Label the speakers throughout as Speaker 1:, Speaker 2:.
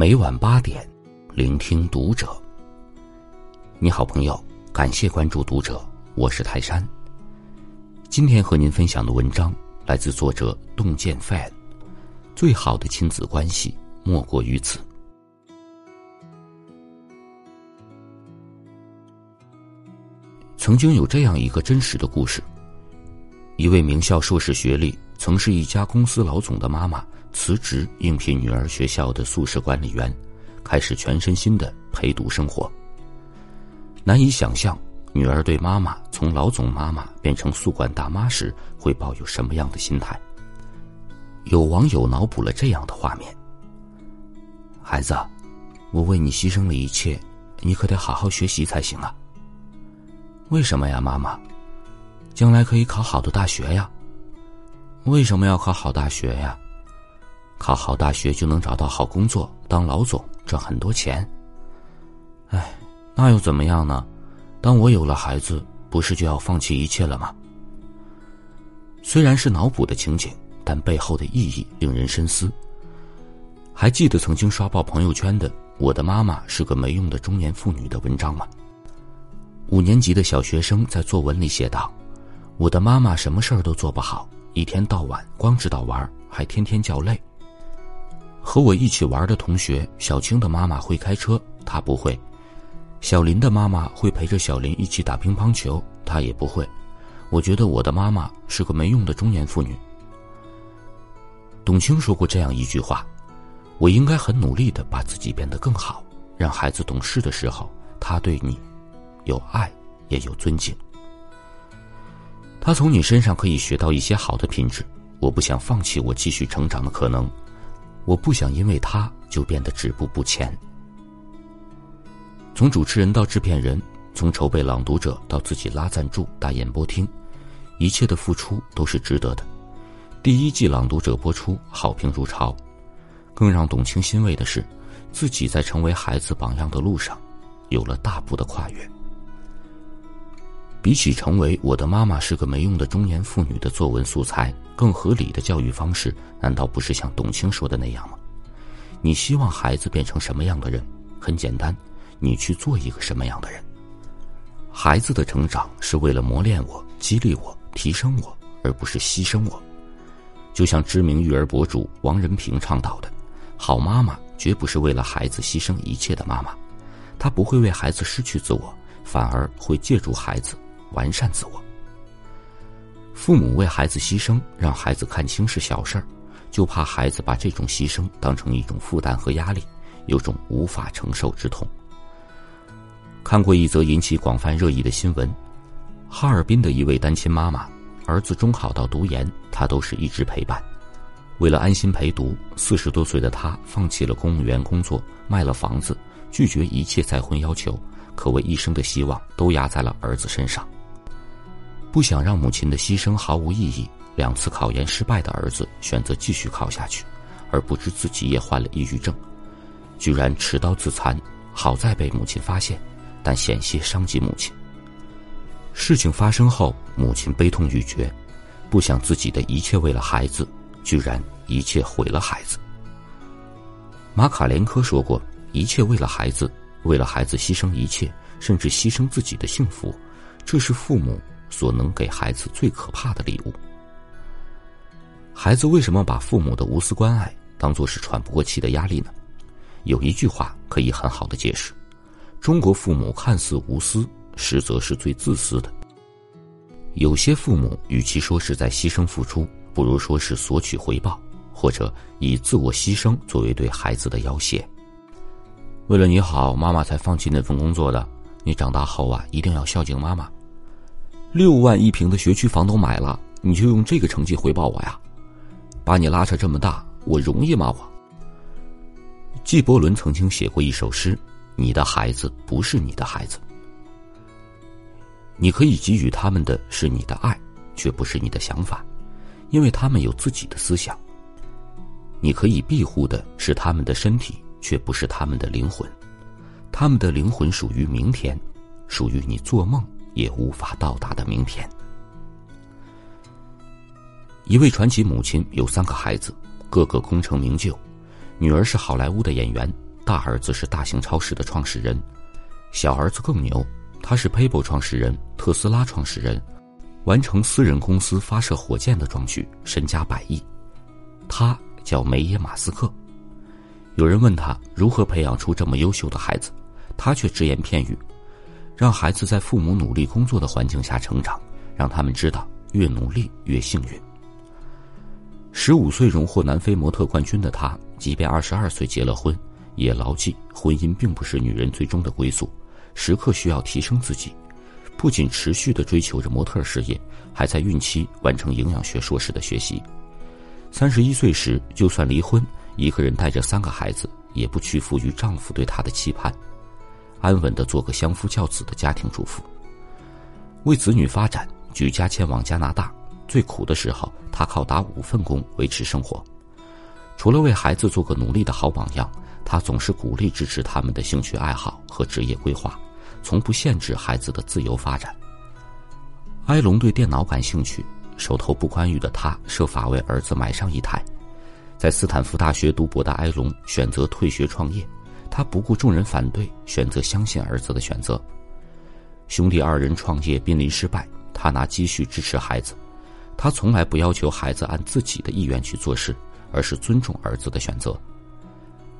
Speaker 1: 每晚八点，聆听读者。你好，朋友，感谢关注读者，我是泰山。今天和您分享的文章来自作者洞见 fan。最好的亲子关系莫过于此。曾经有这样一个真实的故事：一位名校硕士学历、曾是一家公司老总的妈妈。辞职应聘女儿学校的宿舍管理员，开始全身心的陪读生活。难以想象，女儿对妈妈从老总妈妈变成宿管大妈时会抱有什么样的心态。有网友脑补了这样的画面：孩子，我为你牺牲了一切，你可得好好学习才行啊。为什么呀，妈妈？将来可以考好的大学呀。为什么要考好大学呀？考好大学就能找到好工作，当老总赚很多钱。哎，那又怎么样呢？当我有了孩子，不是就要放弃一切了吗？虽然是脑补的情景，但背后的意义令人深思。还记得曾经刷爆朋友圈的“我的妈妈是个没用的中年妇女”的文章吗？五年级的小学生在作文里写道：“我的妈妈什么事儿都做不好，一天到晚光知道玩，还天天叫累。”和我一起玩的同学小青的妈妈会开车，她不会；小林的妈妈会陪着小林一起打乒乓球，她也不会。我觉得我的妈妈是个没用的中年妇女。董卿说过这样一句话：“我应该很努力的把自己变得更好，让孩子懂事的时候，他对你有爱也有尊敬。他从你身上可以学到一些好的品质。我不想放弃我继续成长的可能。”我不想因为他就变得止步不前。从主持人到制片人，从筹备《朗读者》到自己拉赞助、打演播厅，一切的付出都是值得的。第一季《朗读者》播出，好评如潮。更让董卿欣慰的是，自己在成为孩子榜样的路上，有了大步的跨越。比起成为我的妈妈是个没用的中年妇女的作文素材，更合理的教育方式，难道不是像董卿说的那样吗？你希望孩子变成什么样的人？很简单，你去做一个什么样的人。孩子的成长是为了磨练我、激励我、提升我，而不是牺牲我。就像知名育儿博主王仁平倡导的，好妈妈绝不是为了孩子牺牲一切的妈妈，她不会为孩子失去自我，反而会借助孩子。完善自我。父母为孩子牺牲，让孩子看清是小事儿，就怕孩子把这种牺牲当成一种负担和压力，有种无法承受之痛。看过一则引起广泛热议的新闻：哈尔滨的一位单亲妈妈，儿子中考到读研，她都是一直陪伴。为了安心陪读，四十多岁的她放弃了公务员工作，卖了房子，拒绝一切再婚要求，可谓一生的希望都压在了儿子身上。不想让母亲的牺牲毫无意义，两次考研失败的儿子选择继续考下去，而不知自己也患了抑郁症，居然持刀自残。好在被母亲发现，但险些伤及母亲。事情发生后，母亲悲痛欲绝，不想自己的一切为了孩子，居然一切毁了孩子。马卡连科说过：“一切为了孩子，为了孩子牺牲一切，甚至牺牲自己的幸福，这是父母。”所能给孩子最可怕的礼物。孩子为什么把父母的无私关爱当做是喘不过气的压力呢？有一句话可以很好的解释：中国父母看似无私，实则是最自私的。有些父母与其说是在牺牲付出，不如说是索取回报，或者以自我牺牲作为对孩子的要挟。为了你好，妈妈才放弃那份工作的。你长大后啊，一定要孝敬妈妈。六万一平的学区房都买了，你就用这个成绩回报我呀？把你拉扯这么大，我容易吗？我。纪伯伦曾经写过一首诗：“你的孩子不是你的孩子，你可以给予他们的是你的爱，却不是你的想法，因为他们有自己的思想。你可以庇护的是他们的身体，却不是他们的灵魂，他们的灵魂属于明天，属于你做梦。”也无法到达的明天。一位传奇母亲有三个孩子，个个功成名就。女儿是好莱坞的演员，大儿子是大型超市的创始人，小儿子更牛，他是 PayPal 创始人、特斯拉创始人，完成私人公司发射火箭的壮举，身家百亿。他叫梅耶马斯克。有人问他如何培养出这么优秀的孩子，他却只言片语，让孩子在父母努力工作的环境下成长，让他们知道越努力越幸运。十五岁荣获南非模特冠军的他，即便二十二岁结了婚，也牢记婚姻并不是女人最终的归宿，时刻需要提升自己。不仅持续的追求着模特事业，还在孕期完成营养学硕士的学习。三十一岁时，就算离婚，一个人带着三个孩子，也不屈服于丈夫对她的期盼，安稳的做个相夫教子的家庭主妇。为子女发展，举家迁往加拿大。最苦的时候，他靠打五份工维持生活。除了为孩子做个努力的好榜样，他总是鼓励支持他们的兴趣爱好和职业规划，从不限制孩子的自由发展。埃隆对电脑感兴趣，手头不宽裕的他设法为儿子买上一台。在斯坦福大学读博的埃隆选择退学创业，他不顾众人反对，选择相信儿子的选择。兄弟二人创业濒临失败，他拿积蓄支持孩子。他从来不要求孩子按自己的意愿去做事，而是尊重儿子的选择。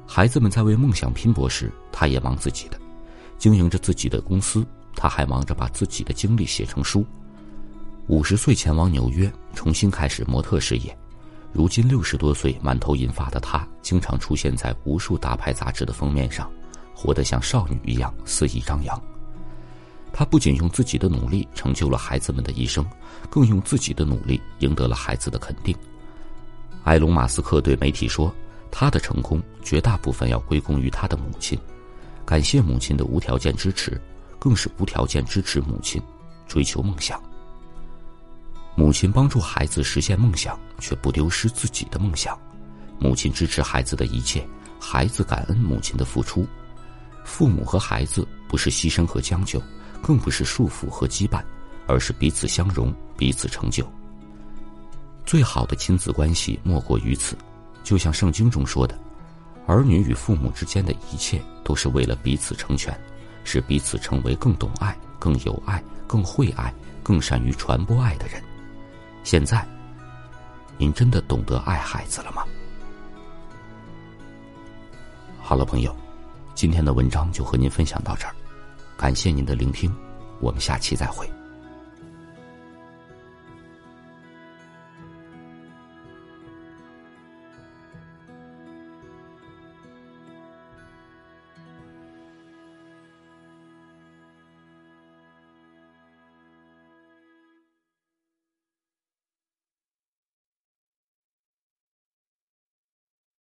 Speaker 1: 孩子们在为梦想拼搏时，他也忙自己的，经营着自己的公司。他还忙着把自己的经历写成书。五十岁前往纽约，重新开始模特事业。如今六十多岁，满头银发的他，经常出现在无数大牌杂志的封面上，活得像少女一样肆意张扬。他不仅用自己的努力成就了孩子们的一生，更用自己的努力赢得了孩子的肯定。埃隆·马斯克对媒体说：“他的成功绝大部分要归功于他的母亲，感谢母亲的无条件支持，更是无条件支持母亲追求梦想。母亲帮助孩子实现梦想，却不丢失自己的梦想。母亲支持孩子的一切，孩子感恩母亲的付出。父母和孩子不是牺牲和将就。”更不是束缚和羁绊，而是彼此相容，彼此成就。最好的亲子关系莫过于此，就像圣经中说的：“儿女与父母之间的一切都是为了彼此成全，使彼此成为更懂爱、更有爱、更会爱、更善于传播爱的人。”现在，您真的懂得爱孩子了吗？好了，朋友，今天的文章就和您分享到这儿。感谢您的聆听，我们下期再会。